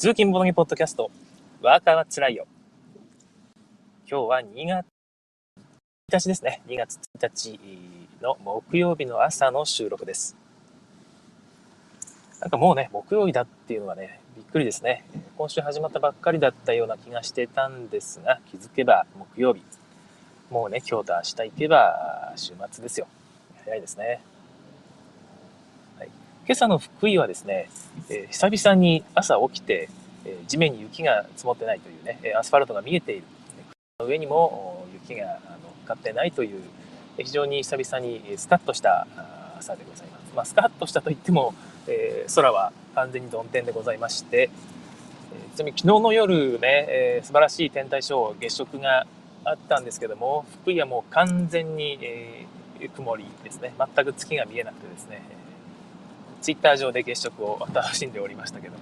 通勤ボドゲポッドキャスト、ワーカーはつらいよ。今日は2月1日ですね。2月1日の木曜日の朝の収録です。なんかもうね、木曜日だっていうのはね、びっくりですね。今週始まったばっかりだったような気がしてたんですが、気づけば木曜日。もうね、今日と明日行けば週末ですよ。早いですね。今朝の福井はですね、えー、久々に朝起きて、えー、地面に雪が積もってないというね、アスファルトが見えている。の上にも雪が乗っかってないという、非常に久々にスカッとした朝でございます。まあ、スカッとしたといっても、えー、空は完全に曇天でございまして、えちなみに昨日の夜ね、えー、素晴らしい天体ショー、月食があったんですけども、福井はもう完全に、えー、曇りですね。全く月が見えなくてですね、ツイッター上で月食を楽しんでおりましたけども、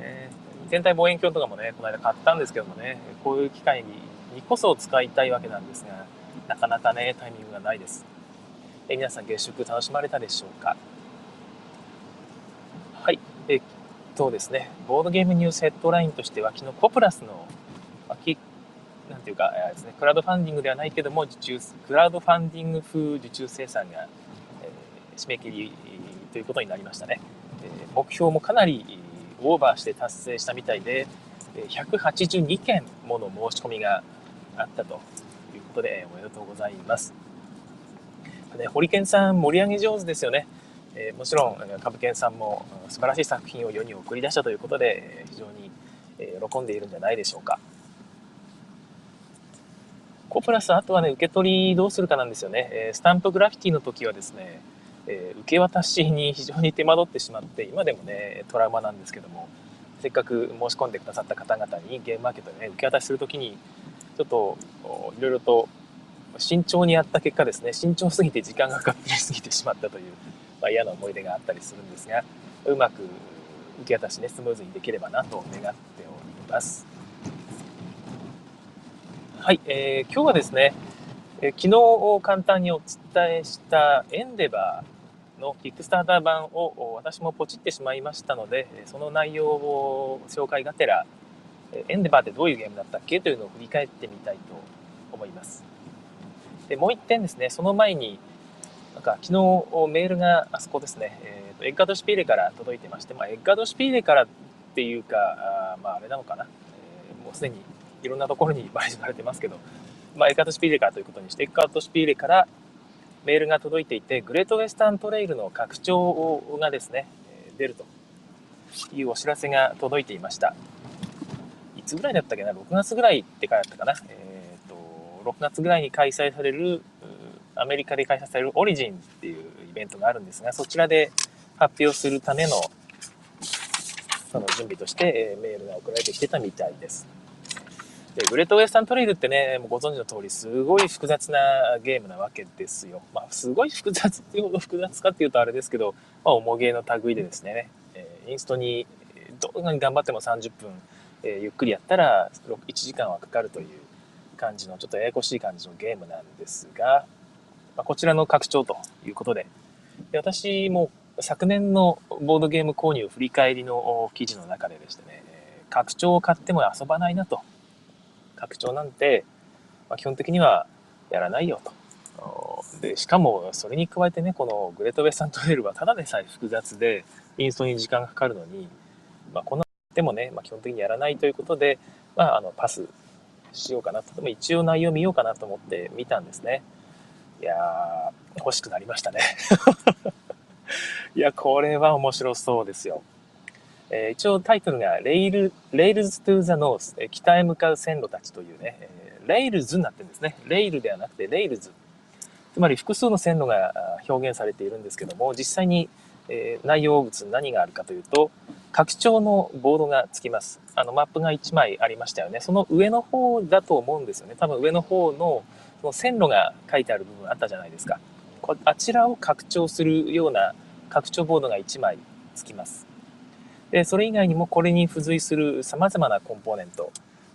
えー、天体望遠鏡とかもね、この間買ったんですけどもね、こういう機会にこそ使いたいわけなんですが、なかなかね、タイミングがないです。えー、皆さん月食楽しまれたでしょうか？はい。えっとですね、ボードゲームニュースヘッドラインとしては、昨日コプラスの、なんていうか、えー、ですね、クラウドファンディングではないけども、受注、クラウドファンディング風受注生産が、えー、締め切りということになりましたね。え目標もかなりオーバーして達成したみたいで、182件もの申し込みがあったということで、おめでとうございます。ね、ホリケンさん盛り上げ上手ですよね。えー、もちろん、カブケンさんも素晴らしい作品を世に送り出したということで、非常に喜んでいるんじゃないでしょうか。コプラス、あとはね、受け取りどうするかなんですよね。えスタンプグラフィティの時はですね、えー、受け渡しに非常に手間取ってしまって今でもねトラウマなんですけどもせっかく申し込んでくださった方々にゲームマーケットでね受け渡しする時にちょっといろいろと慎重にやった結果ですね慎重すぎて時間がかかりすぎてしまったという、まあ、嫌な思い出があったりするんですがうまく受け渡しねスムーズにできればなと願っております。はい、えー、今日はですね、え昨日簡単にお伝えしたエンデバーのキックスターター版を私もポチってしまいましたので、その内容を紹介がてら、エンデバーってどういうゲームだったっけというのを振り返ってみたいと思います。でもう一点ですね、その前に、なんか昨日メールがあそこですね、えーと、エッガード・シピーレから届いてまして、まあ、エッガード・シピーレからっていうか、あまああれなのかな、えー、もうすでにいろんなところに買収されてますけど、まあ、エッカートシピーレカということにして、エッカートシピーレからメールが届いていて、グレートウェスタントレイルの拡張がですね、出るというお知らせが届いていました。いつぐらいだったっけな ?6 月ぐらいって書いてあったかな？えっ、ー、と、6月ぐらいに開催される、アメリカで開催されるオリジンっていうイベントがあるんですが、そちらで発表するためのその準備として、えメールが送られてきてたみたいです。で、グレートウェスタントレイルってね、もうご存知の通り、すごい複雑なゲームなわけですよ。まあ、すごい複雑っていうほど複雑かっていうとあれですけど、まあ、重ゲーの類でですね、えー、インストにどんなに頑張っても30分、えー、ゆっくりやったら1時間はかかるという感じの、ちょっとややこしい感じのゲームなんですが、まあ、こちらの拡張ということで、で私も昨年のボードゲーム購入振り返りの記事の中ででしてね、拡張を買っても遊ばないなと。拡張なんて、まあ、基本的にはやらないよと。でしかもそれに加えてねこのグレートウェスタントレールはただでさえ複雑でインストに時間がかかるのに、まあ、こんなでもね、まあ、基本的にやらないということで、まあ、あのパスしようかなと。でも一応内容見ようかなと思って見たんですね。いやー欲しくなりましたね。いやこれは面白そうですよえー、一応タイトルが Rail、Rails to the North、北へ向かう線路たちというね、えー、 Rails になってるんですね。 Rail ではなくて Rails。つまり複数の線路が表現されているんですけども、実際に、えー、内容物に何があるかというと、拡張のボードがつきます。あのマップが1枚ありましたよね。その上の方だと思うんですよね。多分上の方のその線路が書いてある部分あったじゃないですか。こあちらを拡張するような拡張ボードが1枚つきます。で、それ以外にもこれに付随する様々なコンポーネント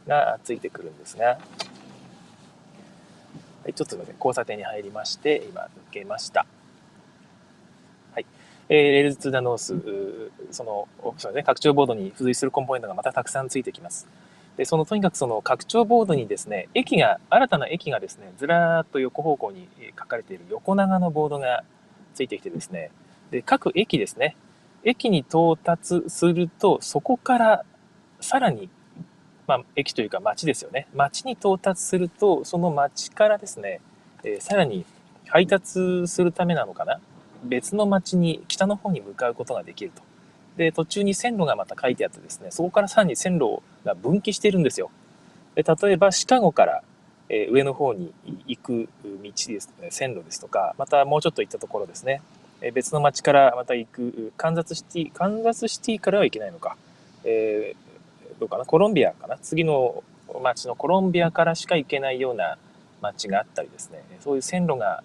がついてくるんですが、はい、ちょっとすみません。交差点に入りまして、今抜けました。はい。えー、 Rails to the North、その、そうね、拡張ボードに付随するコンポーネントがまたたくさんついてきます。で、そのとにかくその拡張ボードにですね、駅が、新たな駅がですね、ずらーっと横方向に書かれている横長のボードがついてきてですね、で、各駅ですね、駅に到達すると、そこからさらに、まあ、駅というか街ですよね。街に到達すると、その街からですね、えー、さらに配達するためなのかな？別の町に北の方に向かうことができると。で、途中に線路がまた書いてあってですね、そこからさらに線路が分岐しているんですよ。で例えばシカゴから、え上の方に行く道ですね、線路ですとか、またもうちょっと行ったところですね、え別の町からまた行く、カンザスシティ、カンザスシティからは行けないのか、えー、どうかな、コロンビアかな、次の町のコロンビアからしか行けないような町があったりですね、そういう線路が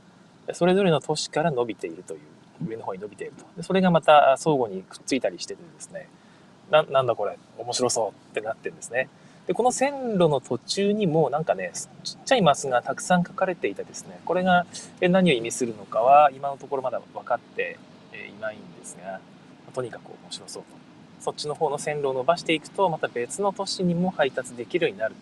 それぞれの都市から伸びているという、上の方に伸びていると。でそれがまた相互にくっついたりしててですね、ななんだこれ、面白そうってなってるんですね。で、この線路の途中にもなんかね、ちっちゃいマスがたくさん書かれていてですね、これが何を意味するのかは今のところまだ分かっていないんですが、とにかく面白そうと。そっちの方の線路を伸ばしていくと、また別の都市にも配達できるようになる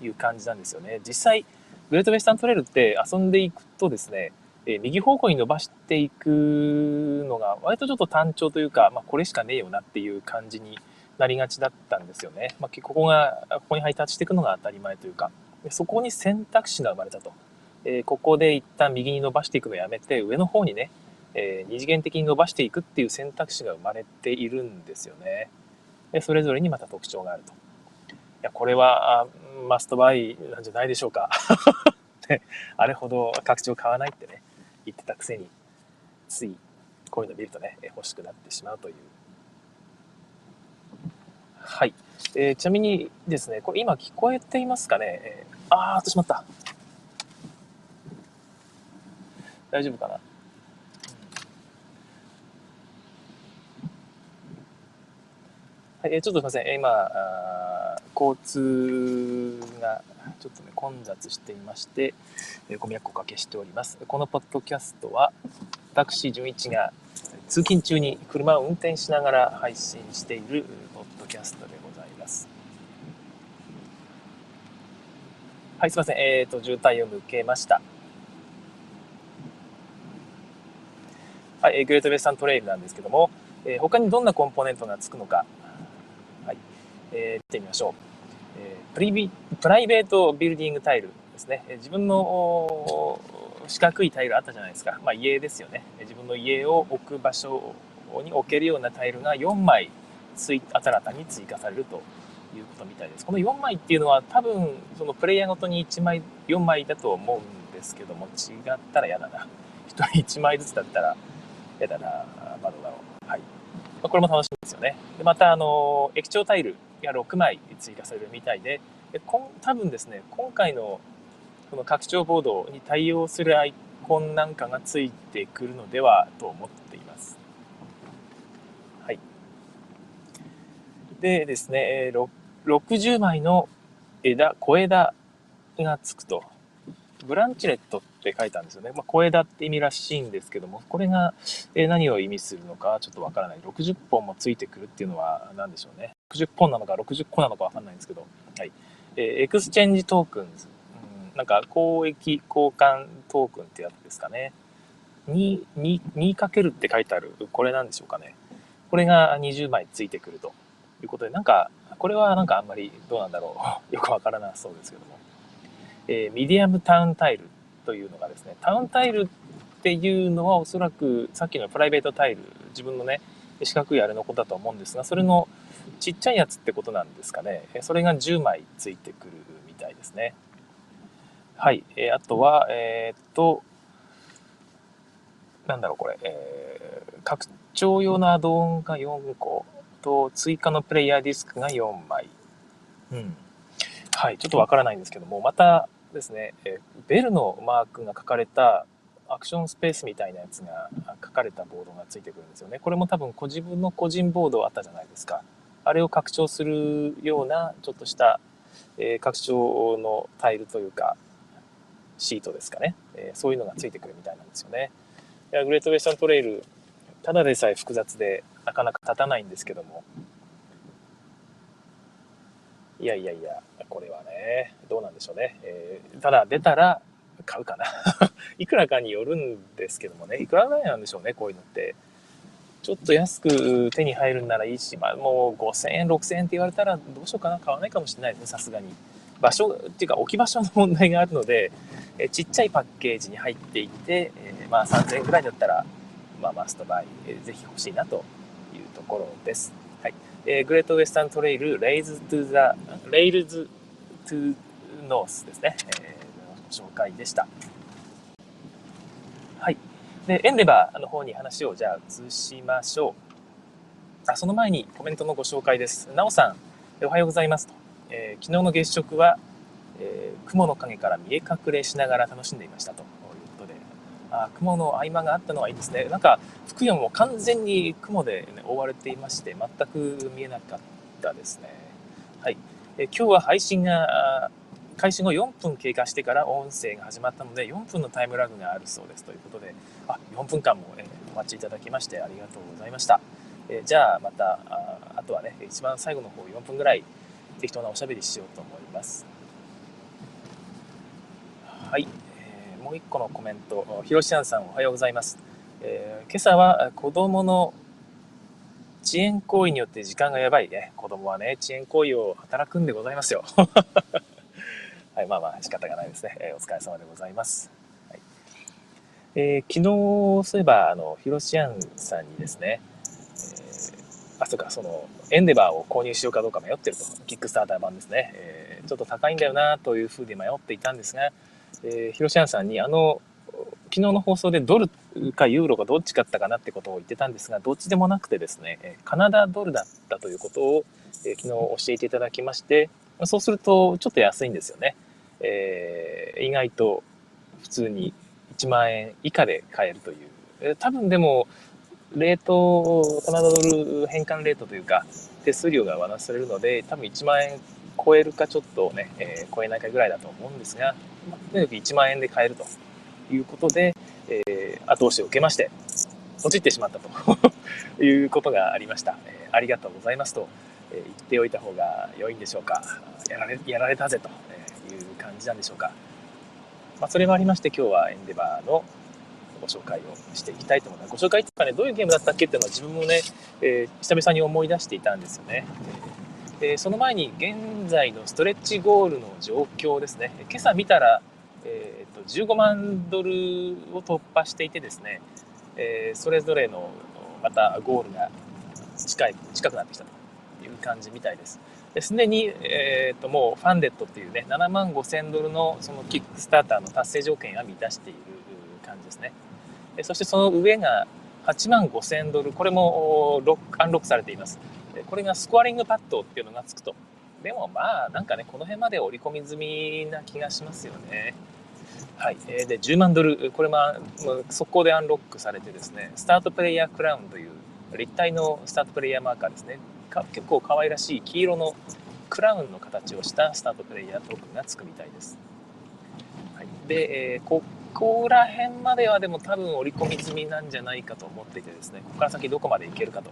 という感じなんですよね。実際、グレートウェスタントレールって遊んでいくとですね、え右方向に伸ばしていくのが割とちょっと単調というか、まあ、これしかねえよなっていう感じになりがちだったんですよね。まあ、ここが、ここに配達していくのが当たり前というか、そこに選択肢が生まれたと。えー、ここで一旦右に伸ばしていくのをやめて、上の方にね、えー、二次元的に伸ばしていくっていう選択肢が生まれているんですよね。でそれぞれにまた特徴があると。いや、これはマストバイなんじゃないでしょうか。あれほど拡張買わないってね。言ってたくせに、ついこういうの見るとね、欲しくなってしまうという。はい。えー、ちなみにですね、これ今聞こえていますかね、えー、あーっとしまった。大丈夫かな？はい、えー、ちょっとすみません。今、あ交通がちょっとね、混雑していまして、えー、ご迷惑おかけしております。このポッドキャストは、私、純一が通勤中に車を運転しながら配信しているポキャストでございます。はい、すいません。えっ、ー、と、渋滞を抜けました。はい、グレートウェスタントレイルなんですけども、えー、他にどんなコンポーネントがつくのか、はい、えー、見てみましょう。えプリビプライベートビルディングタイルですね。自分の四角いタイルあったじゃないですか。まあ、家ですよね。自分の家を置く場所に置けるようなタイルが4枚新たに追加されるということみたいです。この4枚っていうのは多分そのプレイヤーごとに1枚、4枚だと思うんですけども、違ったら嫌だな。1人1枚ずつだったら嫌だな。まだだろう。はい。まあ、これも楽しみですよね。でまた、あの、液晶タイルが6枚追加されるみたいで、でこん多分ですね、今回のこの拡張ボードに対応するアイコンなんかがついてくるのではと思って。でですね、60枚の枝、小枝がつくと。 branchlet って書いたんですよね。まあ、小枝って意味らしいんですけども、これが何を意味するのかちょっとわからない。60本もついてくるっていうのは何でしょうね。60本なのか60個なのかわかんないんですけど、はい。えー、 exchange tokens。うん、なんか、交易交換トークンってやつですかね。に、に、にかけるって書いてある、これなんでしょうかね。これが20枚ついてくるということで、なんか、これはなんかあんまりどうなんだろう。よくわからなそうですけども。えー、 medium town tile というのがですね、 town tile っていうのはおそらくさっきの private tile、自分のね、四角いあれのことだと思うんですが、それのちっちゃいやつってことなんですかね。それが10枚ついてくるみたいですね。はい。えあとは、えー、っと、なんだろうこれ、えー、拡張用のアドオンが4個と、追加のプレイヤーディスクが4枚。うん。はい。ちょっとわからないんですけども、またですね、えベルのマークが書かれたアクションスペースみたいなやつが書かれたボードがついてくるんですよね。これも多分ご自分の個人ボードあったじゃないですか。あれを拡張するようなちょっとした、えー、拡張のタイルというかシートですかね、えー、そういうのがついてくるみたいなんですよね。グレートウェスタントレイルただでさえ複雑でなかなか立たないんですけども。いやいやいやこれはねどうなんでしょうね、えー、ただ出たら買うかな。いくらかによるんですけどもね。いくらぐらいなんでしょうねこういうのって。ちょっと安く手に入るんならいいし、まあ、もう5000円6000円って言われたらどうしようかな。買わないかもしれないですねさすがに。場所っていうか置き場所の問題があるのでえちっちゃいパッケージに入っていて、えまあ3000円くらいだったらまあ、 must buy、えー、ぜひ欲しいなとところです。はい。えー、 Great Western Trail、Rails to the、Rails to North ですね。えー、ご紹介でした。はい。で、エンデバーの方に話をじゃあ移しましょう。あ、その前にコメントのご紹介です。なおさん、おはようございますと。えー、昨日の月食は、えー、雲の影から見え隠れしながら楽しんでいましたと。あ雲の合間があったのはいいですね。なんか福山も完全に雲で、ね、覆われていまして全く見えなかったですね。はい。え今日は配信が開始後4分経過してから音声が始まったので4分のタイムラグがあるそうですということであ4分間も、えお待ちいただきましてありがとうございました。えじゃあまたああとはね一番最後の方4分ぐらい適当なおしゃべりしようと思います。はい。もう一個のコメント、ひろしあんさんおはようございます。えー、今朝は子供の遅延行為によって時間がやばいね。子供はね、遅延行為を働くんでございますよ。はい、まあまあ仕方がないですね。えー、お疲れ様でございます。はい、えー、昨日、そういえば、あの、ひろしあんさんにですね、えー、あ、そうか、その、エンデバーを購入しようかどうか迷ってると。キックスターター版ですね。えー、ちょっと高いんだよなというふうに迷っていたんですが、えー、広島さんにあの昨日の放送でドルかユーロがどっちかったかなってことを言ってたんですがどっちでもなくてですねカナダドルだったということを、えー、昨日教えていただきましてそうするとちょっと安いんですよね、えー、意外と普通に1万円以下で買えるという、えー、多分でもレートカナダドル変換レートというか手数料が渡されるので多分1万円超えるかちょっとね、えー、超えないかぐらいだと思うんですが、まとにかく1万円で買えるということで、えー、後押しを受けまして、ポチってしまったと いうことがありました。えー、ありがとうございますと、えー、言っておいた方が良いんでしょうか。やられやられたぜという感じなんでしょうか。まあ、それもありまして、今日はエンデバーのご紹介をしていきたいと思います。ご紹介というかね、どういうゲームだったっけっていうのは自分もね、えー、久々に思い出していたんですよね。でその前に現在のストレッチゴールの状況ですね。今朝見たら、えーと、15万ドルを突破していてですね、えー、それぞれのまたゴールが近い近くなってきたという感じみたいです。すでに、えーと、もうファンデットっていうね7万5000ドルのそのキックスターターの達成条件が満たしている感じですね。そしてその上が8万5000ドルこれもロックアンロックされています。でこれがスコアリングパッドっていうのがつくと。でもまあ、なんかね、この辺まで織り込み済みな気がしますよね。はい。えー、で、10万ドル、これも速攻でアンロックされてですね、スタートプレイヤークラウンという立体のスタートプレイヤーマーカーですね。結構可愛らしい黄色のクラウンの形をしたスタートプレイヤートークンがつくみたいです。はい、で、えー、ここら辺まではでも多分織り込み済みなんじゃないかと思っていてですね、ここから先どこまでいけるかと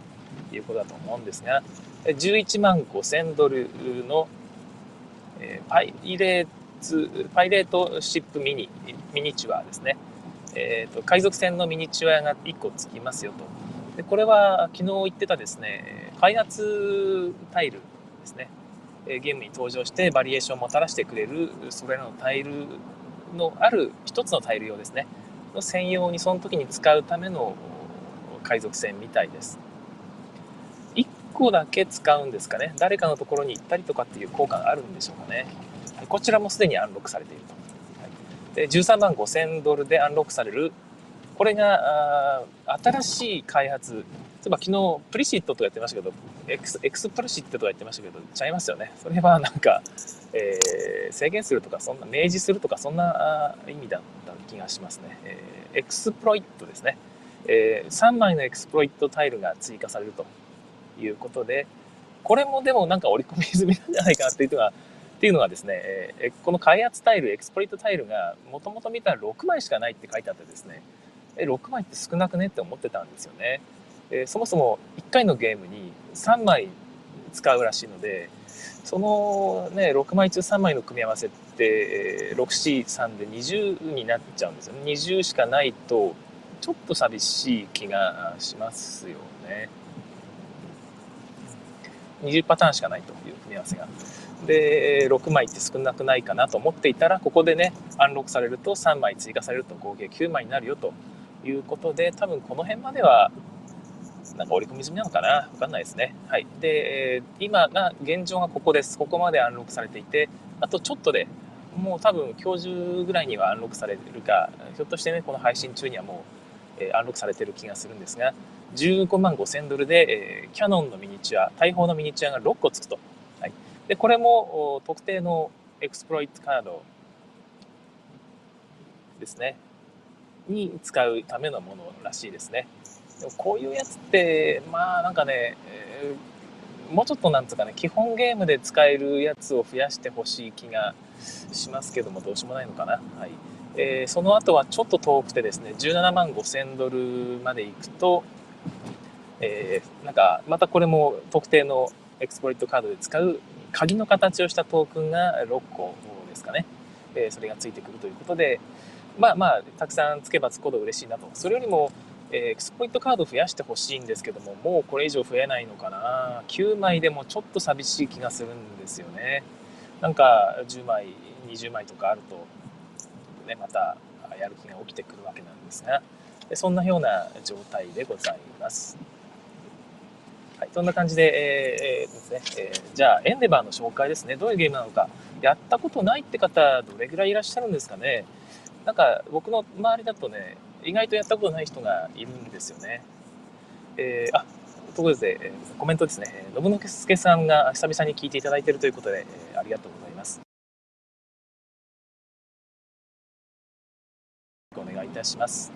いうことだと思うんですが、11万5000ドルの、えパイレーツ、パイレートシップミニ、ミニチュアですね。えーと、海賊船のミニチュアが1個つきますよと。でこれは昨日言ってたですね、開発タイルですね。ゲームに登場してバリエーションをもたらしてくれるそれらのタイルのある一つのタイル用ですねの専用にその時に使うための海賊船みたいです個だけ使うんですかね？誰かのところに行ったりとかっていう効果があるんでしょうかね？こちらもすでにアンロックされていると。で13万5000ドルでアンロックされる。これが新しい開発。例えば昨日 plicit とかやってましたけど、 ex explicit とか言ってましたけど、ちゃいますよね。それはなんか、えー、制限するとか、そんな、明示するとか、そんな意味だった気がしますね。えー、 exploit ですね。えー、3枚の exploit tile が追加されるということで、これもでもなんか織り込み済みなんじゃないかなっていうのは、っていうのはですね、えこの開発タイル、エクスプリットタイルがもともと見たら6枚しかないって書いてあってですね、え、6枚って少なくねって思ってたんですよね。えー、そもそも1回のゲームに3枚使うらしいのでそのね6枚中3枚の組み合わせって643で20になっちゃうんですよね20しかないとちょっと寂しい気がしますよね20パターンしかないという組み合わせがで6枚って少なくないかなと思っていたらここでねアンロックされると3枚追加されると合計9枚になるよということで多分この辺まではなんか織り込み済みなのかな？わかんないですね。はい。で、今が、現状がここです。ここまでアンロックされていて、あとちょっとで、もう多分今日中ぐらいにはアンロックされるか、ひょっとしてね、この配信中にはもう、え、アンロックされてる気がするんですが、15万5000ドルで、え、キャノンのミニチュア、大砲のミニチュアが6個つくと。はい。で、これも特定のエクスプロイトカードですね。に使うためのものらしいですね。でもこういうやつってまあなんかね、えー、もうちょっとなんつうかね基本ゲームで使えるやつを増やしてほしい気がしますけどもどうしようもないのかな、はいえー、その後はちょっと遠くてですね17万5000ドルまで行くと、えー、なんかまたこれも特定のエクスポリットカードで使う鍵の形をしたトークンが6個ですかね、えー、それがついてくるということでまあまあたくさんつけばつくほど嬉しいなとそれよりもえエクスポイントカード増やしてほしいんですけども、もうこれ以上増えないのかな。9枚でもちょっと寂しい気がするんですよね。なんか10枚、20枚とかあると、ね、またやる気が起きてくるわけなんですが、そんなような状態でございます。はい、そんな感じで、えー、ですね、えー、じゃあ、エンデバーの紹介ですね。どういうゲームなのか。やったことないって方、どれぐらいいらっしゃるんですかね。なんか、僕の周りだとね、意外とやったことない人がいるんですよね。えー、あところで、えー、コメントですね、信之助さんが久々に聞いていただいているということで、えー、ありがとうございます。たします。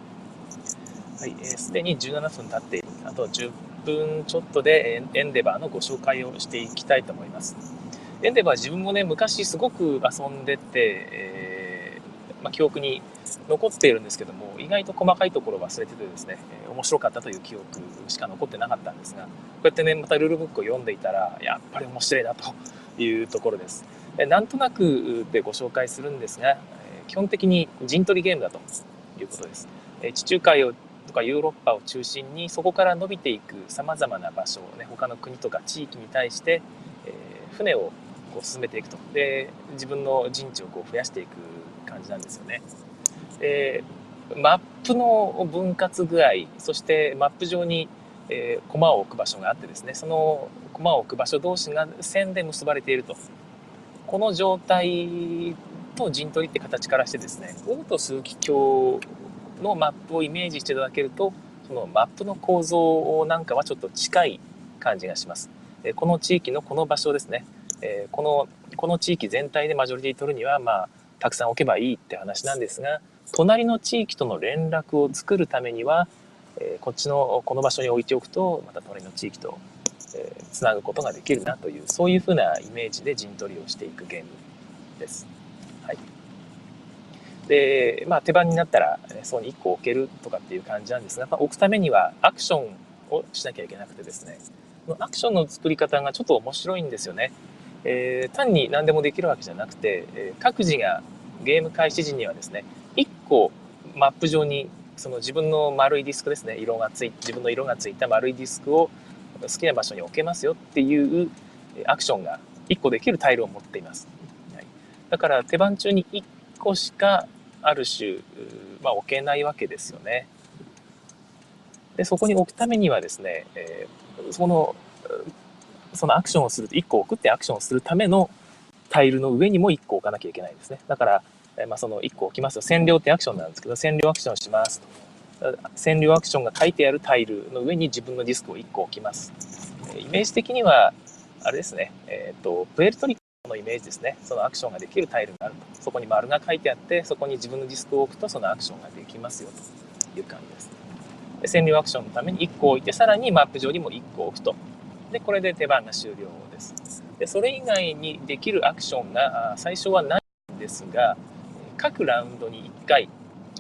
はい、す、えー、で、に17分経っている。あと10分ちょっとでエンデバーのご紹介をしていきたいと思います。エンデバー自分もね、昔すごく遊んでて、えー、まあ、記憶に残っているんですけども意外と細かいところ忘れててですね、え、面白かったという記憶しか残ってなかったんですがこうやってねまたルールブックを読んでいたらやっぱり面白いなというところです、なんとなくでご紹介するんですが、基本的に陣取りゲームだということです、え地中海をとかヨーロッパを中心にそこから伸びていくさまざまな場所をね他の国とか地域に対して、え船をこう進めていくと。で自分の陣地をこう増やしていく感じなんですよね。えー、マップの分割具合そしてマップ上に、えー、駒を置く場所があってですねその駒を置く場所同士が線で結ばれていると。この状態と陣取りって形からしてですね王と数奇鏡のマップをイメージしていただけるとそのマップの構造なんかはちょっと近い感じがします。この地域のこの場所ですね、このこの地域全体でマジョリティ取るにはまあたくさん置けばいいって話なんですが隣の地域との連絡を作るためには、え、こっちのこの場所に置いておくとまた隣の地域と、え、つなぐことができるなというそういうふうなイメージで陣取りをしていくゲームです。でまあ手番になったらそうに1個置けるとかっていう感じなんですが、まあ、置くためにはアクションをしなきゃいけなくてですね。アクションの作り方がちょっと面白いんですよね。えー、単に何でもできるわけじゃなくて、え、各自がゲーム開始時にはですね1個マップ上にその自分の丸いディスクですね色がつい自分の色がついた丸いディスクを好きな場所に置けますよっていうアクションが1個できるタイルを持っています、はい、だから手番中に1個しかある種、まあ、置けないわけですよねでそこに置くためにはですね、えー、そのそのアクションをすると1個置くってアクションをするためのタイルの上にも1個置かなきゃいけないんですねだからえまあ、その1個置きますよ。占領ってアクションなんですけど、占領アクションしますと。占領アクションが書いてあるタイルの上に自分のディスクを1個置きます。イメージ的には、あれですね、えっ、ー、と、プエルトリのイメージですね。そのアクションができるタイルがあると。そこに丸が書いてあって、そこに自分のディスクを置くと、そのアクションができますよという感じです。で占領アクションのために1個置いて、さらにマップ上にも1個置くと。で、これで手番が終了です。で、それ以外にできるアクションが最初はないんですが、各ラウンドに1回、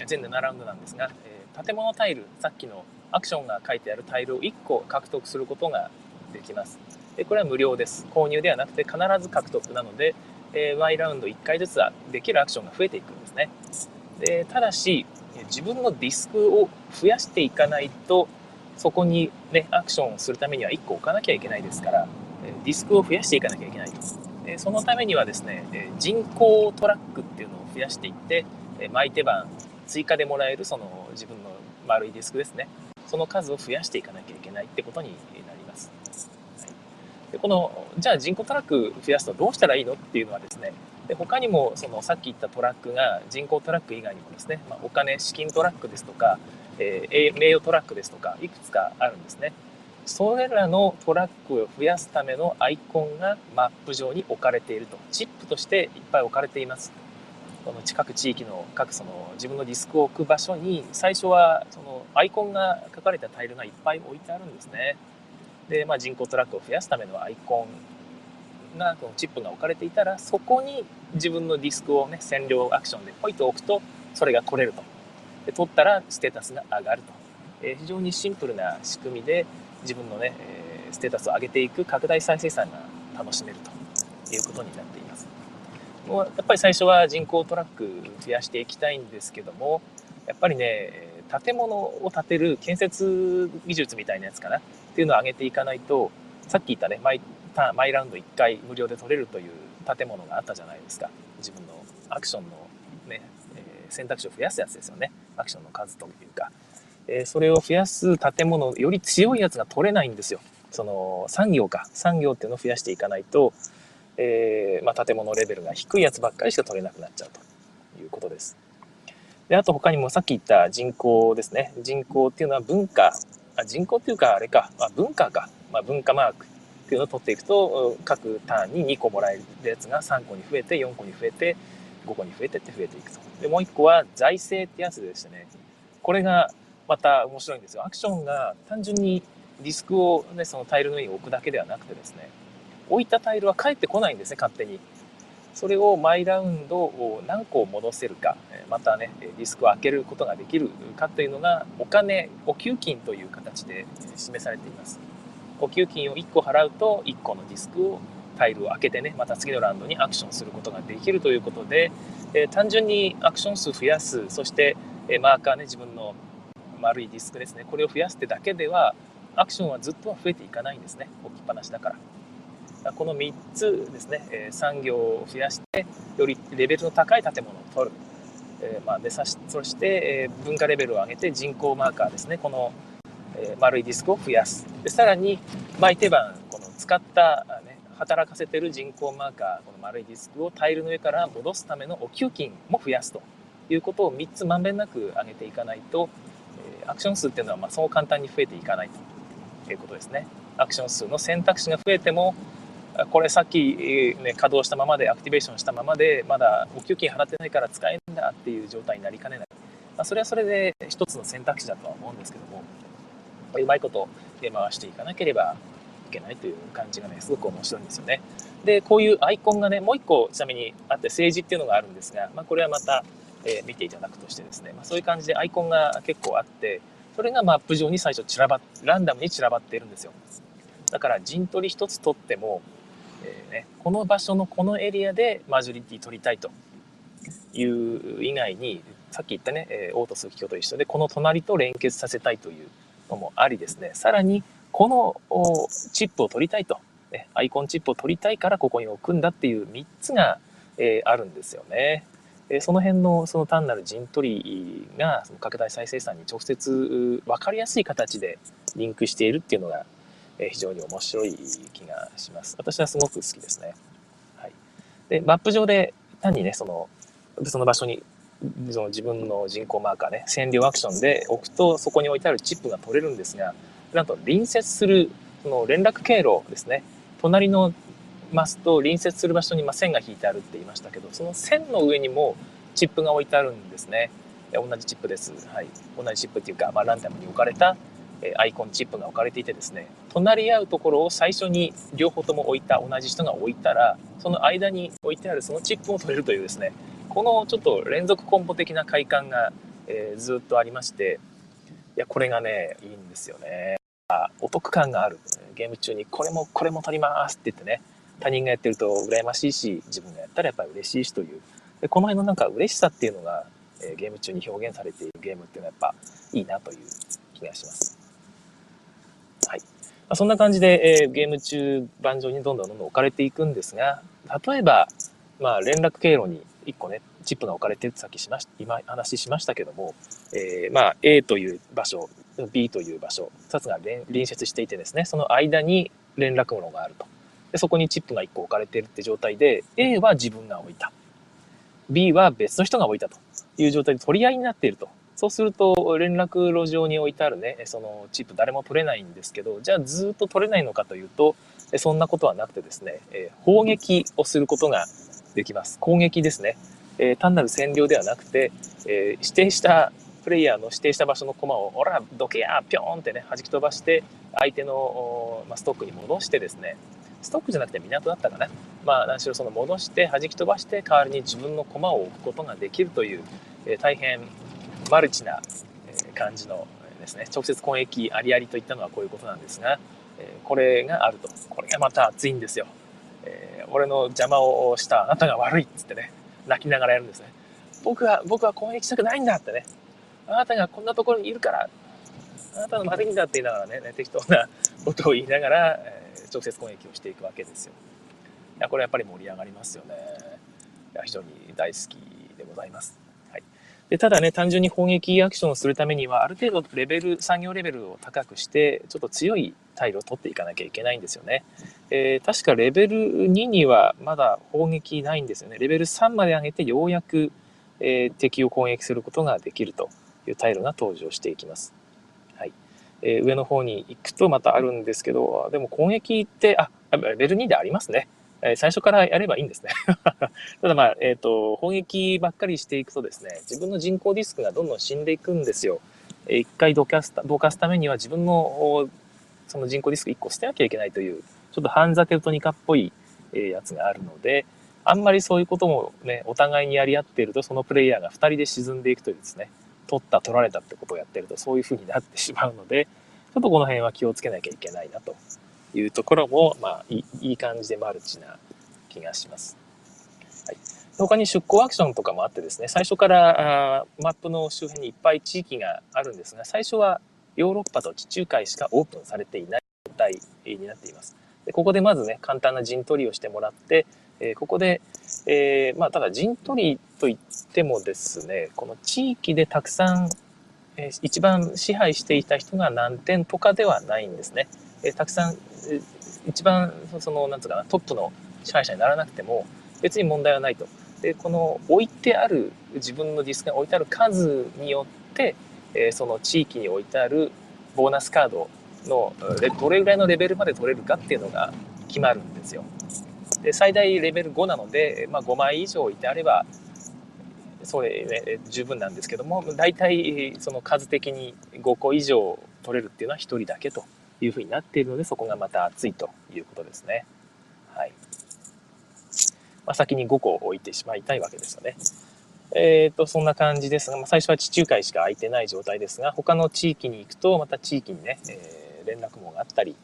全7ラウンドなんですが、え、建物タイル、さっきのアクションが書いてあるタイルを1個獲得することができます。これは無料です。購入ではなくて必ず獲得なので、えー、Y ラウンド1回ずつはできるアクションが増えていくんですね。でただし、自分のディスクを増やしていかないと、そこにね、アクションをするためには1個置かなきゃいけないですから、ディスクを増やしていかなきゃいけないと。そのためにはですね、人工トラックっていうのを増やしていって、巻いて番追加でもらえるその自分の丸いディスクですね。その数を増やしていかなきゃいけないってことになります。でこの、じゃあ人工トラック増やすとどうしたらいいのっていうのはですね、で他にもそのさっき言ったトラックが人口トラック以外にもですね、まあ、お金資金トラックですとか、えー、名誉トラックですとかいくつかあるんですね。それらのトラックを増やすためのアイコンがマップ上に置かれていると。チップとしていっぱい置かれています。この近く地域の各その自分のディスクを置く場所に最初はそのアイコンが書かれたタイルがいっぱい置いてあるんですね。で、まあ、人口トラックを増やすためのアイコンがこのチップが置かれていたらそこに自分のディスクをね占領アクションでポイと置くとそれが取れると。で取ったらステータスが上がると、えー、非常にシンプルな仕組みで自分のね、えー、ステータスを上げていく拡大再生産が楽しめると。いうことになっています。もうやっぱり最初は人工トラック増やしていきたいんですけどもやっぱりね建物を建てる建設技術みたいなやつかな。っていうのを上げていかないとさっき言ったねマイマイラウンド1回無料で取れるという建物があったじゃないですか。自分のアクションのね、え選択肢を増やすやつですよね。アクションの数というか、えそれを増やす建物より強いやつが取れないんですよ。その産業か。産業っていうのを増やしていかないと、えー、まあ、建物レベルが低いやつばっかりしか取れなくなっちゃうということです。であと他にもさっき言った人口ですね。人口っていうのは文化あ人口っていうかあれか、まあ、文化か、まあ、文化マークっていうのを取っていくと各ターンに2個もらえるやつが3個に増えて4個に増えて5個に増えてって増えていくと。でもう1個は財政ってやつでしてね。これがまた面白いんですよ。アクションが単純にディスクを、ね、そのタイルの上に置くだけではなくてですね置いたタイルは返ってこないんですね勝手に。それをマイラウンドを何個戻せるかまたねディスクを開けることができるかというのがお金お給金という形で示されています。お給金を1個払うと1個のディスクをタイルを開けてねまた次のラウンドにアクションすることができるということで、え、単純にアクション数増やすそして、え、マーカーね自分の丸いディスクですねこれを増やすってだけではアクションはずっとは増えていかないんですね置きっぱなしだから。この3つですね、え、産業を増やしてよりレベルの高い建物を取る、え、まあ、でさしそして、え、文化レベルを上げて人口マーカーですね。このえ丸いディスクを増やす。でさらに毎手番この使った、ね、働かせてる人工マーカーこの丸いディスクをタイルの上から戻すためのお給金も増やすと。いうことを3つまんべんなく上げていかないと、えアクション数っていうのはまそう簡単に増えていかないということですね。アクション数の選択肢が増えてもこれさっき、ね、稼働したままでアクティベーションしたままでまだお給金払ってないから使えるんだっていう状態になりかねない、まあ、それはそれで一つの選択肢だとは思うんですけどもぱりうまいことで回していかなければいけないという感じがね、すごく面白いんですよね。で、こういうアイコンがね、もう一個ちなみにあって政治っていうのがあるんですが、まあ、これはまた、えー、見ていただくとしてですね、まあ、そういう感じでアイコンが結構あって、それがマップ上に最初散らばっ、ランダムに散らばっているんですよ。だから陣取り一つ取っても、えー、ね、この場所のこのエリアでマジョリティ取りたいという以外に、さっき言ったね、えー、オート数機と一緒で、この隣と連結させたいというのもありですね、さらにこのチップを取りたいと、ね、アイコンチップを取りたいからここに置くんだっていう3つが、えー、あるんですよね。えその辺のその単なる陣取りがその拡大再生産に直接分かりやすい形でリンクしているっていうのが、え非常に面白い気がします。私はすごく好きですね。はい、でマップ上で単にねそのその場所にその自分の人口マーカーね、占領アクションで置くと、そこに置いてあるチップが取れるんですが、なんと隣接する、その連絡経路ですね、隣のマスと隣接する場所に線が引いてあるって言いましたけど、その線の上にもチップが置いてあるんですね。同じチップです。はい。同じチップっていうか、まあ、ランダムに置かれたアイコンチップが置かれていてですね、隣り合うところを最初に両方とも置いた同じ人が置いたら、その間に置いてあるそのチップも取れるというですね、このちょっと連続コンボ的な快感が、えー、ずっとありましていや、これがね、いいんですよね。お得感がある。ゲーム中にこれもこれも取りますって言ってね、他人がやってると羨ましいし、自分がやったらやっぱり嬉しいしという。でこの辺のなんか嬉しさっていうのが、えゲーム中に表現されているゲームっていうのはやっぱいいなという気がします。まあ、そんな感じで、えー、ゲーム中盤上にどんどんどんどん置かれていくんですが、例えば、まあ連絡経路に1個ね、チップが置かれてるってさっきしまし今話しましたけども、えー、まあ A という場所、B という場所、2つが隣接していてですね、その間に連絡網があると。でそこにチップが1個置かれてるって状態で、A は自分が置いた。B は別の人が置いたという状態で取り合いになっていると。そうすると、連絡路上に置いてあるね、そのチップ誰も取れないんですけど、じゃあずっと取れないのかというと、そんなことはなくてですね、砲撃をすることができます。攻撃ですね。単なる占領ではなくて、指定したプレイヤーの指定した場所の駒を、おら、どけや、ぴょーんってね、弾き飛ばして、相手の、まストックに戻してですね、ストックじゃなくて港だったかな。まあ、何しろその戻して、弾き飛ばして、代わりに自分の駒を置くことができるという、え大変マルチな感じのですね、直接攻撃ありありといったのはこういうことなんですが、これがあると。これがまた熱いんですよ。え俺の邪魔をしたあなたが悪いっつってね、泣きながらやるんですね。僕は、僕は攻撃したくないんだってね。あなたがこんなところにいるから、あなたの悪いんだって言いながらね、適当な ことを言いながら、え、直接攻撃をしていくわけですよ。いや、これやっぱり盛り上がりますよね。いや非常に大好きでございます。で、ただね、単純に攻撃アクションをするためには、ある程度レベル、産業レベルを高くして、ちょっと強いタイルを取っていかなきゃいけないんですよね。えー、確かレベル2にはまだ砲撃ないんですよね。レベル3まで上げてようやく、えー、敵を攻撃することができるというタイルが登場していきます。はいえー、上の方に行くとまたあるんですけど、でも攻撃って、あ、レベル2でありますね。え最初からやればいいんですね。ただまあ、えっ、ー、と、砲撃ばっかりしていくとですね、自分の人工ディスクがどんどん死んでいくんですよ。え一回どかすどかすためには自分のその人工ディスク1個捨てなきゃいけないという、ちょっとハンザテルトニカっぽいえやつがあるので、あんまりそういうこともね、お互いにやり合っていると、そのプレイヤーが2人で沈んでいくというですね、取った取られたってことをやってるとそういう風になってしまうので、ちょっとこの辺は気をつけなきゃいけないなというところも、まあ、いい感じでマルチな気がします。はい、他に出向アクションとかもあってですね、最初からあマップの周辺にいっぱい地域があるんですが、最初はヨーロッパと地中海しかオープンされていない状態になっています。でここでまずね、簡単な陣取りをしてもらって、えー、ここで、えー、まあ、ただ陣取りといってもですね、この地域でたくさん、えー、一番支配していた人が何点とかではないんですね。えたくさん、一番、その、なんつうかな、トップの支配者にならなくても、別に問題はないと。で、この置いてある、自分のディスクが置いてある数によって、えその地域に置いてあるボーナスカードのどれぐらいのレベルまで取れるかっていうのが決まるんですよ。で最大レベル5なので、まあ、5枚以上置いてあればそれ、ね、十分なんですけども大体その数的に5個以上取れるっていうのは1人だけというふうになっているのでそこがまた熱いということですね。はいまあ、先に5個置いてしまいたいわけですよね。えっ、ー、と、そんな感じですが、まあ、最初は地中海しか空いてない状態ですが、他の地域に行くと、また地域にね、えー、連絡網があったり、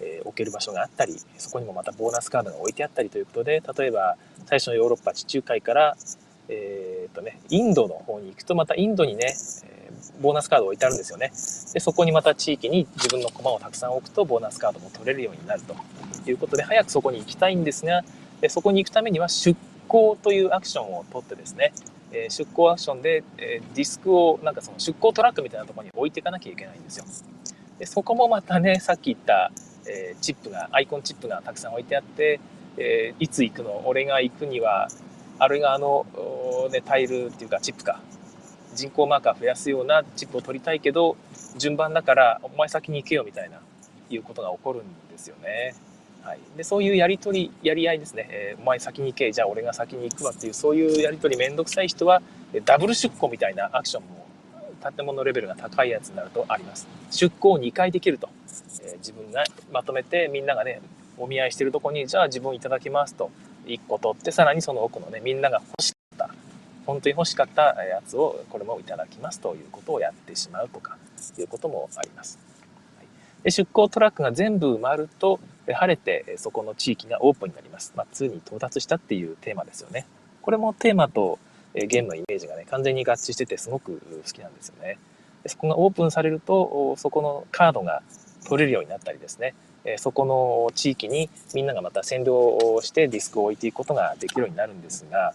えー、置ける場所があったり、そこにもまたボーナスカードが置いてあったりということで、例えば、最初のヨーロッパ、地中海から、えっ、とね、インドの方に行くと、またインドにね、えボーナスカード置いてあるんですよね。で、そこにまた地域に自分の駒をたくさん置くと、ボーナスカードも取れるようになるということで、早くそこに行きたいんですが、でそこに行くためには出航というアクションを取ってですね、え、出向アクションで、え、ディスクをなんかその出向トラックみたいなとこに置いていかなきゃいけないんですよ。でそこもまたねさっき言った、え、チップがアイコンチップがたくさん置いてあって、えいつ行くの俺が行くにはあれがあの、ね、タイルっていうかチップか人口マーカー増やすようなチップを取りたいけど順番だからお前先に行けよみたいないうことが起こるんですよね。はい、でそういうやり取りやり合いですね、えー、お前先に行けじゃあ俺が先に行くわっていうそういうやり取り面倒くさい人はダブル出庫みたいなアクションも建物レベルが高いやつになるとあります。出庫を2回できると、えー、自分がまとめてみんながねお見合いしてるとこにじゃあ自分いただきますと1個取ってさらにその奥のねみんなが欲し本当に欲しかったやつをこれもいただきますということをやってしまうとかいうこともあります。で出港トラックが全部埋まると晴れてそこの地域がオープンになります。まあ、2に到達したっていうテーマですよね。これもテーマとゲームのイメージがね完全に合致しててすごく好きなんですよね。でそこがオープンされるとそこのカードが取れるようになったりですねそこの地域にみんながまた占領をしてディスクを置いていくことができるようになるんですが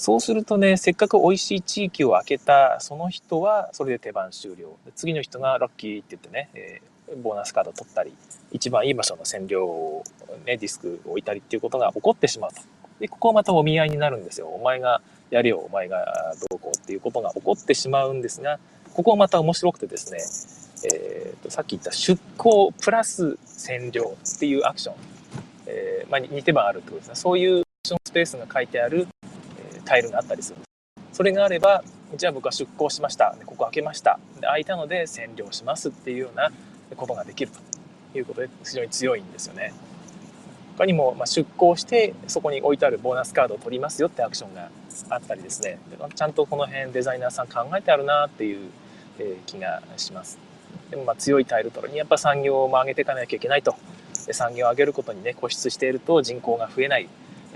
そうするとねせっかく美味しい地域を開けたその人はそれで手番終了。次の人がラッキーって言ってね、えー、ボーナスカード取ったり一番いい場所の占領を、ね、ディスクを置いたりっていうことが起こってしまうと。でここはまたお見合いになるんですよ。お前がやれよお前がどうこうっていうことが起こってしまうんですがここまた面白くてですねえーと、さっき言った出向プラス占領っていうアクション、えー、まあ、2手番あるってことですね。そういうアクションスペースが書いてある、タイルがあったりする。それがあればじゃあ僕は出向しました。ここ開けました。で開いたので占領しますっていうようなことができると。いうことで非常に強いんですよね。他にも、ま、出向してそこに置いてあるボーナスカードを取りますよってアクションがあったりですね。ちゃんとこの辺デザイナーさん考えてあるなっていうえ気がします。でもまあ強いタイル取るにやっぱ産業を上げていかなきゃいけないと。で産業を上げることにね固執していると人口が増えない。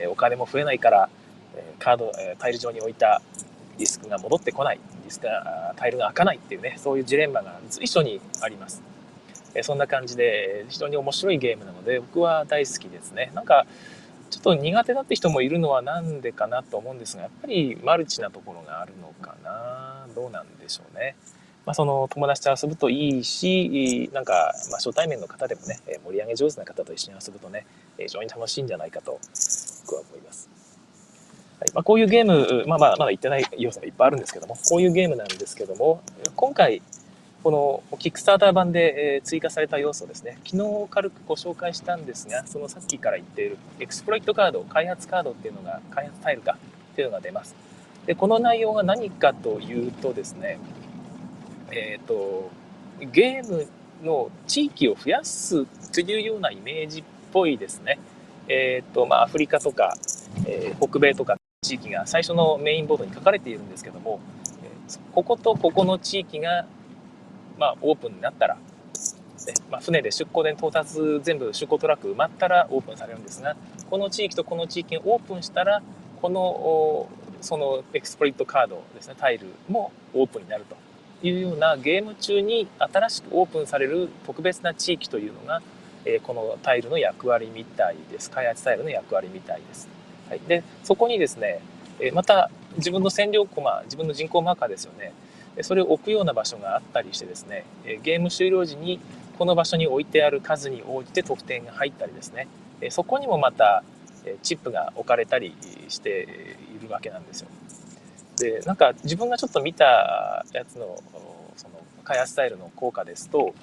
お金も増えないからカードタイル上に置いたディスクが戻ってこない。ディスクがタイルが開かないっていうねそういうジレンマが随所にあります。そんな感じで非常に面白いゲームなので僕は大好きですね。なんかちょっと苦手だって人もいるのは何でかなと思うんですがやっぱりマルチなところがあるのかな。どうなんでしょうね。まあ、その友達と遊ぶといいし、なんか、まあ、初対面の方でもね、盛り上げ上手な方と一緒に遊ぶとね、非常に楽しいんじゃないかと、僕は思います。はいまあ、こういうゲーム、まあまあ、まだ言ってない要素がいっぱいあるんですけども、こういうゲームなんですけども、今回、このキックスターター版で追加された要素ですね、昨日軽くご紹介したんですが、そのさっきから言っているエクスプロイトカード、開発カードっていうのが、開発タイルかっていうのが出ます。で、この内容が何かというとですね、えっ、ー、と、ゲームの地域を増やすというようなイメージっぽいですね。えっ、ー、と、まあ、アフリカとか、えー、北米とか地域が最初のメインボードに書かれているんですけども、こことここの地域が、まあ、オープンになったら、ねまあ、船で出港で到達全部出港トラック埋まったらオープンされるんですがこの地域とこの地域がオープンしたらこのそのエクスプロイトカードですねタイルもオープンになるというようなゲーム中に新しくオープンされる特別な地域というのが、えこのタイルの役割みたいです。開発タイルの役割みたいです、はい、でそこにですね、えまた自分の占領コマ自分の人口マーカーですよね。それを置くような場所があったりしてですねゲーム終了時にこの場所に置いてある数に応じて得点が入ったりですね。そこにもまたチップが置かれたりしているわけなんですよ。でなんか自分がちょっと見たやつのその開発スタイルの効果ですと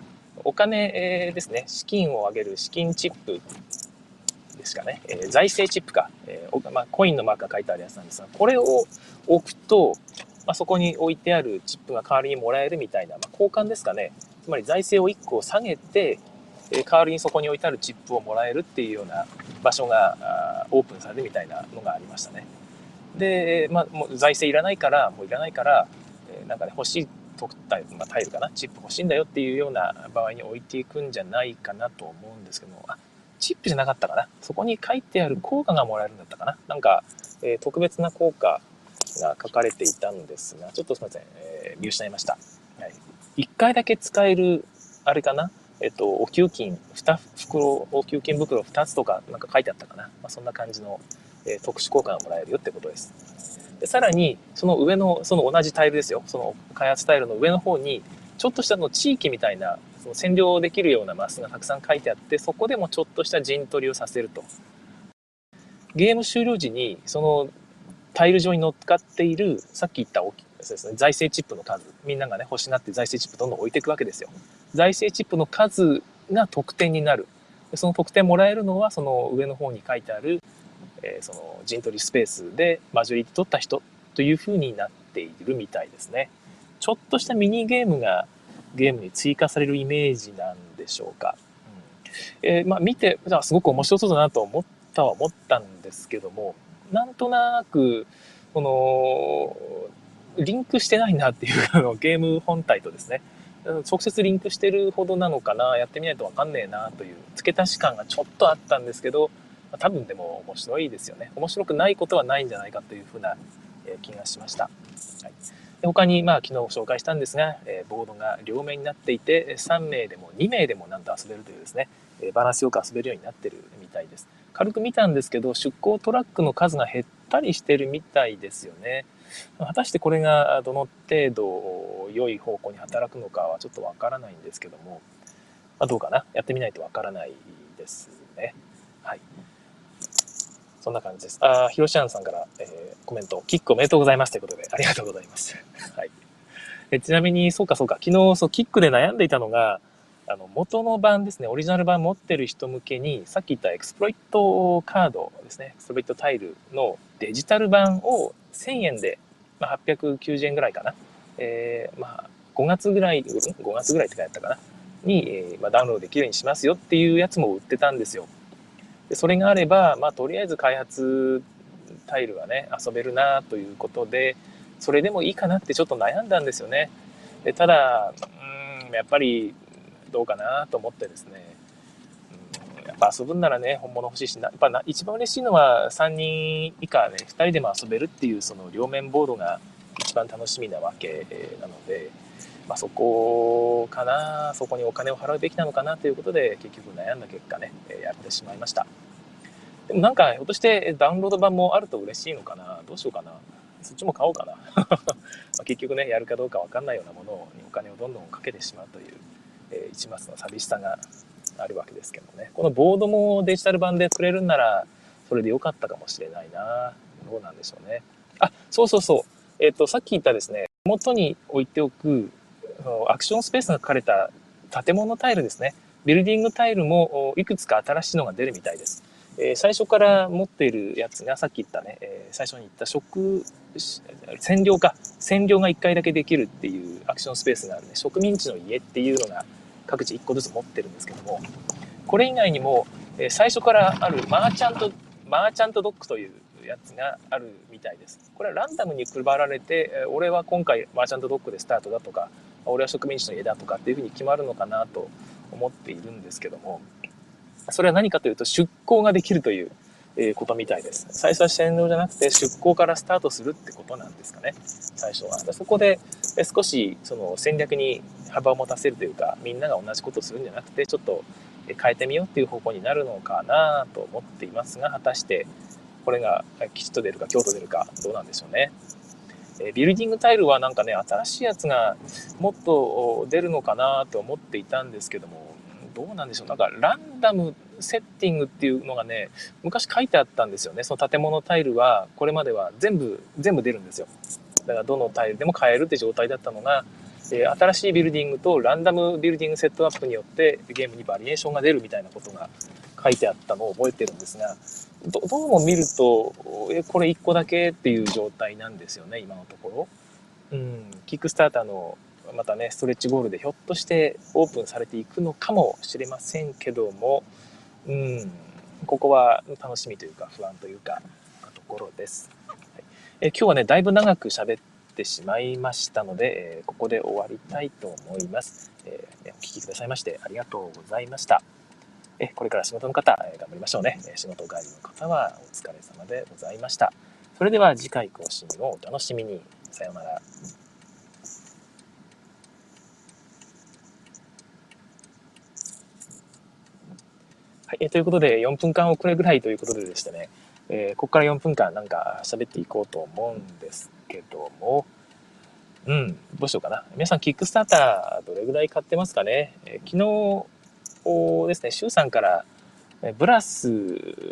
お金ですね資金を上げる資金チップですかね、えー、財政チップか、えーまあ、コインのマークが書いてあるやつなんですがこれを置くと、まあ、そこに置いてあるチップが代わりにもらえるみたいな、まあ、交換ですかね。つまり財政を1個下げて、え、代わりにそこに置いてあるチップをもらえるっていうような場所がオープンされるみたいなのがありましたね。で、まあ、もう財政いらないから、もういらないから、え、なんかね、欲しい特タま、タイルかな、チップ欲しいんだよっていうような場合に置いていくんじゃないかなと思うんですけど、あ、チップじゃなかったかな。そこに書いてある効果がもらえるんだったかな。なんか、えー、特別な効果が書かれていたんですが、ちょっとすみません、えー、見失いました。はい。1回だけ使える、あれかな。えっと、お給金、2袋、お給金袋2つとかなんか書いてあったかな。まあ、そんな感じの、え特殊効果がもらえるよってことです。でさらに、その上の、その同じタイルですよ。その開発タイルの上の方に、ちょっとしたの地域みたいな、その占領できるようなマスがたくさん書いてあって、そこでもちょっとした陣取りをさせると。ゲーム終了時に、そのタイル上に乗っかっている、さっき言った大きですね、財政チップの数、みんながね、欲しがって財政チップどんどん置いていくわけですよ。財政チップの数が得点になる。その得点もらえるのは、その上の方に書いてあるえー、その陣取りスペースでマジョリティ取った人というふうになっているみたいですね。ちょっとしたミニゲームがゲームに追加されるイメージなんでしょうか。うん、えー、まあ、見てすごく面白そうだなと思ったは思ったんですけどもなんとなくこの、リンクしてないなっていうあのゲーム本体とですね、直接リンクしてるほどなのかな、やってみないとわかんねえなという付け足し感がちょっとあったんですけど、多分でも面白いですよね。面白くないことはないんじゃないかというふうな気がしました。はい、他に、まあ、昨日紹介したんですが、えボードが両面になっていて、3名でも2名でもなんと遊べるというですねえ、バランスよく遊べるようになってるみたいです。軽く見たんですけど、出向トラックの数が減ったりしてるみたいですよね。果たしてこれがどの程度良い方向に働くのかはちょっとわからないんですけども、まあ、どうかな？やってみないとわからないですね。はい。そんな感じです。あ、ひろしあんさんから、えー、コメント、キックおめでとうございますということで、ありがとうございます。はい。えちなみに、そうかそうか、昨日、そう、キックで悩んでいたのが、あの、元の版ですね、オリジナル版持ってる人向けに、さっき言ったエクスプロイトカードですね、エクスプロイトタイルのデジタル版を1000円で、まあ、890円ぐらいかな。えー、まあ、5月ぐらい、5月ぐらいって書いてあったかな？に、えー、まあ、ダウンロードできるようにしますよっていうやつも売ってたんですよ。でそれがあれば、まあ、とりあえず開発タイルはね、遊べるなということで、それでもいいかなってちょっと悩んだんですよね。でただ、うん、やっぱりどうかなと思ってですね、やっぱ遊ぶんならね、本物欲しいしな、やっぱな一番嬉しいのは3人以下ね、2人でも遊べるっていうその両面ボードが一番楽しみなわけなので、まあ、そこかな、そこにお金を払うべきなのかなということで、結局悩んだ結果ね、やってしまいました。でもなんか、ひょっとしてダウンロード版もあると嬉しいのかな、どうしようかな？そっちも買おうかな？ま結局ね、やるかどうかわかんないようなものにお金をどんどんかけてしまうという、えー、一末の寂しさがあるわけですけどね。このボードもデジタル版でくれるんなら、それで良かったかもしれないな。どうなんでしょうね。あ、そうそうそう。えっ、ー、と、さっき言ったですね、元に置いておくアクションスペースが書かれた建物タイルですね。ビルディングタイルもいくつか新しいのが出るみたいです。えー、最初から持っているやつがさっき言ったね、えー、最初に言った食、占領か。占領が1回だけできるっていうアクションスペースがあるね。植民地の家っていうのが各地1個ずつ持ってるんですけども、これ以外にも、えー、最初からあるマーチャント、マーチャントドックというやつがあるみたいです。これはランダムに配られて、俺は今回マーチャントドックでスタートだとか、俺は植民地の家だとかっていうふうに決まるのかなと思っているんですけども、それは何かというと出港ができるというえことみたいです。最初は占領じゃなくて出港からスタートするってことなんですかね、最初は。そこで少しその戦略に幅を持たせるというか、みんなが同じことをするんじゃなくて、ちょっと変えてみようっていう方向になるのかなと思っていますが、果たしてこれがきちっと出るか、京都出るか、どうなんでしょうね。えビルディングタイルはなんかね、新しいやつがもっと出るのかなと思っていたんですけども、どうなんでしょう。なんかランダムセッティングっていうのがね、昔書いてあったんですよね。その建物タイルは、これまでは全部、全部出るんですよ。だからどのタイルでも買えるって状態だったのが、え新しいビルディングとランダムビルディングセットアップによってゲームにバリエーションが出るみたいなことが書いてあったのを覚えてるんですが、どどうも見ると、え、これ1個だけっていう状態なんですよね、今のところ。うん、キックスターターのまたね、ストレッチゴールでひょっとしてオープンされていくのかもしれませんけども、うん、ここは楽しみというか不安というか、ところです。はい、え今日はね、だいぶ長く喋ってしまいましたので、えここで終わりたいと思います。え、お聴きくださいましてありがとうございました。えこれから仕事の方、え頑張りましょうね。仕事帰りの方はお疲れ様でございました。それでは次回更新をお楽しみに。さようなら。はい、えということで、4分間遅れぐらいということででしたね、えー、ここから4分間なんか喋っていこうと思うんですけども、うん、どうしようかな。皆さん、キックスターターどれぐらい買ってますかね、えー、昨日、ですね、シュウさんから、ブラス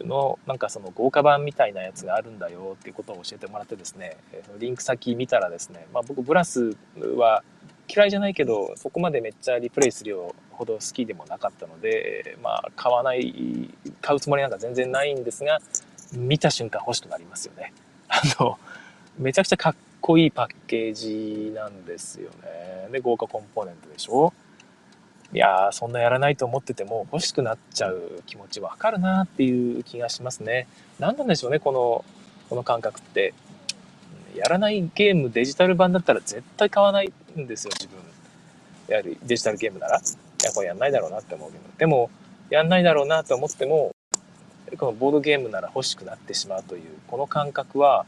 のなんかその豪華版みたいなやつがあるんだよっていうことを教えてもらってですね、リンク先見たらですね、まあ、僕ブラスは嫌いじゃないけど、そこまでめっちゃリプレイするよほど好きでもなかったので、まあ買わない、買うつもりなんか全然ないんですが、見た瞬間欲しくなりますよね。あの、めちゃくちゃかっこいいパッケージなんですよね。で、豪華コンポーネントでしょいやー、そんなやらないと思ってても欲しくなっちゃう気持ちわかるなっていう気がしますね。何なんでしょうね、この、この感覚って。やらないゲームデジタル版だったら絶対買わないんですよ、自分。やはりデジタルゲームなら。いや、これやんないだろうなって思うけど。でも、やんないだろうなと思っても、このボードゲームなら欲しくなってしまうという、この感覚は、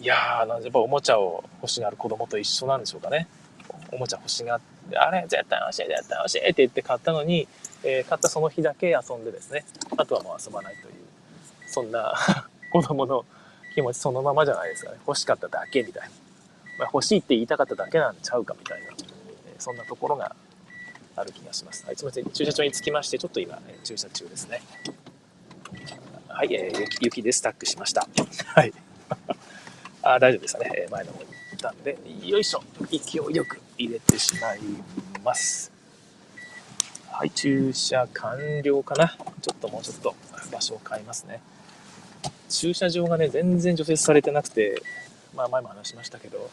いやー、やっぱおもちゃを欲しがる子供と一緒なんでしょうかね。おもちゃ欲しがって、あれ、絶対欲しい、絶対欲しいって言って買ったのに、えー、買ったその日だけ遊んでですね、あとはもう遊ばないという、そんな 子供の気持ちそのままじゃないですかね。欲しかっただけみたいな。まあ、欲しいって言いたかっただけなんちゃうかみたいな、えー、そんなところがある気がします。はい、すみません。駐車場に着きまして、ちょっと今、えー、駐車中ですね。はい、えー、雪でスタックしました。はい。あ大丈夫ですかね。前の方に行ったんで、よいしょ。勢いよく入れてしまいます。はい、駐車完了かな。ちょっともうちょっと場所を変えますね。駐車場がね、全然除雪されてなくて、まあ前も話しましたけど、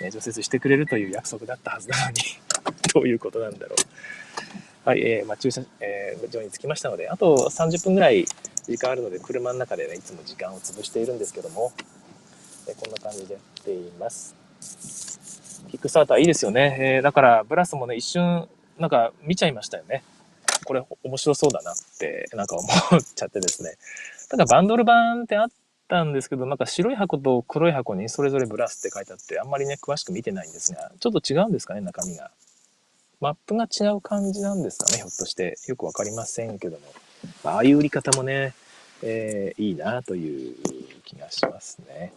ね、除雪してくれるという約束だったはずなのに どういうことなんだろう。はい、えー、まあ、駐車、えー、場に着きましたので、あと30分ぐらい時間あるので、車の中でね、いつも時間を潰しているんですけども、えこんな感じでやっています。キックスターターいいですよね。えー、だから、ブラスもね、一瞬、なんか見ちゃいましたよね。これ面白そうだなって、なんか思っちゃってですね。ただバンドル版ってあったんですけど、なんか白い箱と黒い箱にそれぞれブラスって書いてあって、あんまりね、詳しく見てないんですが、ちょっと違うんですかね、中身が。マップが違う感じなんですかね、ひょっとして。よくわかりませんけども。ああいう売り方もね、えー、いいなという気がしますね。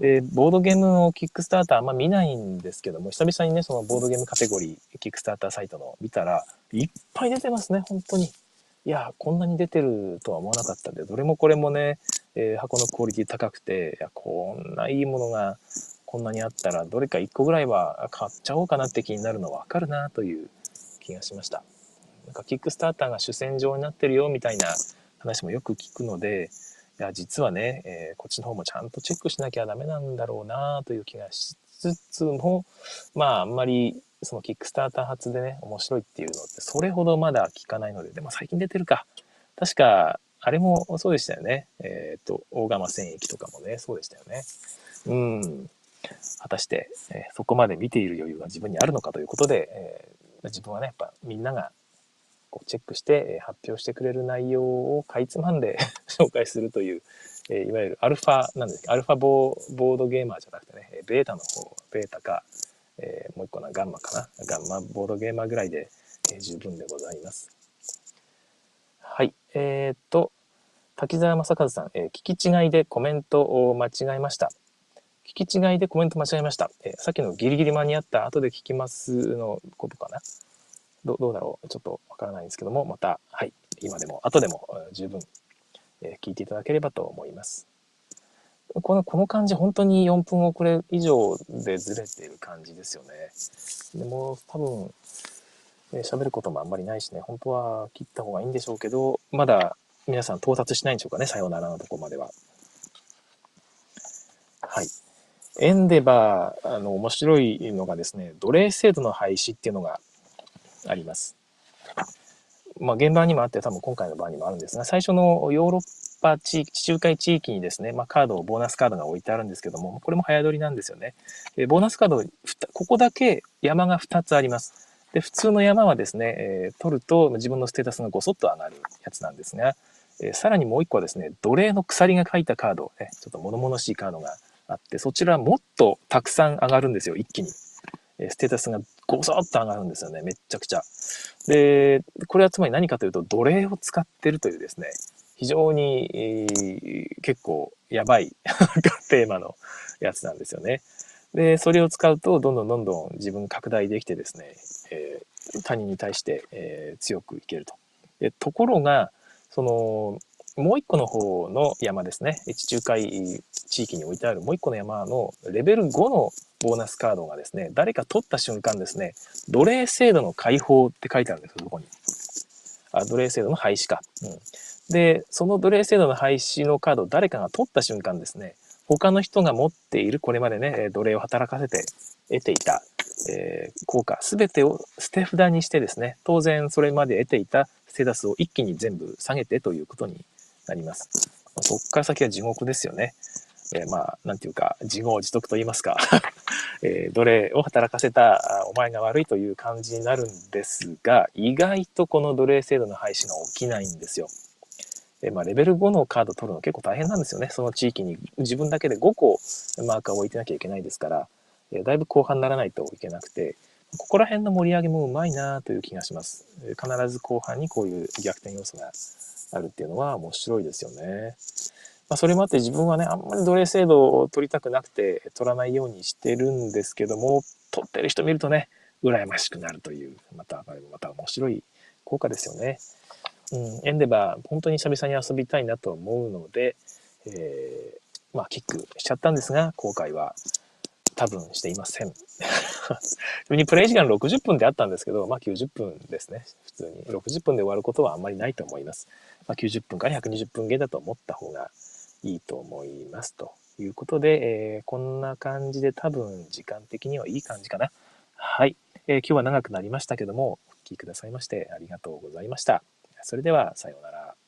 で、ボードゲームのキックスターターあんま見ないんですけども、久々にね、そのボードゲームカテゴリー、キックスターターサイトの見たら、いっぱい出てますね、本当に。いや、こんなに出てるとは思わなかったんで、どれもこれもね、えー、箱のクオリティ高くて、いや、こんないいものがこんなにあったら、どれか1個ぐらいは買っちゃおうかなって気になるのわかるなという気がしました。なんかキックスターターが主戦場になってるよみたいな話もよく聞くので、いや、実はね、えー、こっちの方もちゃんとチェックしなきゃダメなんだろうなという気がしつつも、まあ、あんまり、そのキックスターター発でね、面白いっていうのって、それほどまだ聞かないので、でも最近出てるか。確か、あれもそうでしたよね。えっ、と、大釜戦役とかもね、そうでしたよね。うん。果たして、えー、そこまで見ている余裕が自分にあるのかということで、えー、自分はね、やっぱみんながこうチェックして発表してくれる内容をかいつまんで 紹介するという、えいわゆるアルファなんですけどアルファボードゲーマーじゃなくてね、ベータの方、ベータか、えー、もう一個な、ガンマかな。ガンマボードゲーマーぐらいで、えー、十分でございます。はい。えー、っと、滝沢正和さん、えー、聞き違いでコメントを間違えました。聞き違いでコメント間違えました。えー、さっきのギリギリ間に合った後で聞きますのことかな。どどうだろう？ちょっとわからないんですけども、また、はい、今でも、後でも十分、え聞いていただければと思います。この、この感じ、本当に4分遅れ以上でずれている感じですよね。でも、多分、え喋ることもあんまりないしね、本当は切った方がいいんでしょうけど、まだ皆さん到達しないんでしょうかね、さようならのとこまでは。はい。エンデバー、あの、面白いのがですね、奴隷制度の廃止っていうのがあります。まあ、現場にもあって、多分今回の場にもあるんですが、最初のヨーロッパ地域、地中海地域にですね、まあ、カードを、ボーナスカードが置いてあるんですけども、これも早取りなんですよね。でボーナスカード、ここだけ山が2つあります。で、普通の山はですね、え、取ると自分のステータスがごそっと上がるやつなんですが、え、さらにもう一個はですね、奴隷の鎖が書いたカード、ね、ちょっと物々しいカードがあって、そちらもっとたくさん上がるんですよ、一気に。ステータスがごそっと上がるんですよね。めっちゃくちゃ。で、これはつまり何かというと、奴隷を使ってるというですね、非常に、えー、結構やばい テーマのやつなんですよね。で、それを使うと、どんどんどんどん自分拡大できてですね、えー、他人に対して、えー、強くいけると。ところが、その、もう一個の方の山ですね。地中海地域に置いてあるもう一個の山のレベル5のボーナスカードがですね、誰か取った瞬間ですね、奴隷制度の解放って書いてあるんですよ、そこに。あ、奴隷制度の廃止か。うん。で、その奴隷制度の廃止のカードを誰かが取った瞬間ですね、他の人が持っているこれまでね、奴隷を働かせて得ていた、えー、効果、すべてを捨て札にしてですね、当然それまで得ていたステータスを一気に全部下げてということになります。まそこから先は地獄ですよね。えー、まあ、なんていうか、自業自得と言いますか、えー、奴隷を働かせたお前が悪いという感じになるんですが、意外とこの奴隷制度の廃止が起きないんですよ。えー、まあ、レベル5のカード取るの結構大変なんですよね。その地域に自分だけで5個マーカーを置いてなきゃいけないですから、えー、だいぶ後半にならないといけなくて、ここら辺の盛り上げもうまいなという気がします。必ず後半にこういう逆転要素があるっていうのは面白いですよね。まあ、それもあって自分はね、あんまり奴隷制度を取りたくなくて取らないようにしてるんですけども、取ってる人見るとね、羨ましくなるという、また、また面白い効果ですよね。うん、エンデバー、本当に久々に遊びたいなと思うので、えー、まあ、キックしちゃったんですが、後悔は多分していません。にプレイ時間60分であったんですけど、まあ90分ですね。普通に。60分で終わることはあんまりないと思います。まあ、90分から120分減だと思った方がいいと思います。ということで、えー、こんな感じで多分時間的にはいい感じかな。はい、えー、今日は長くなりましたけども、お聴きくださいましてありがとうございました。それでは、さようなら。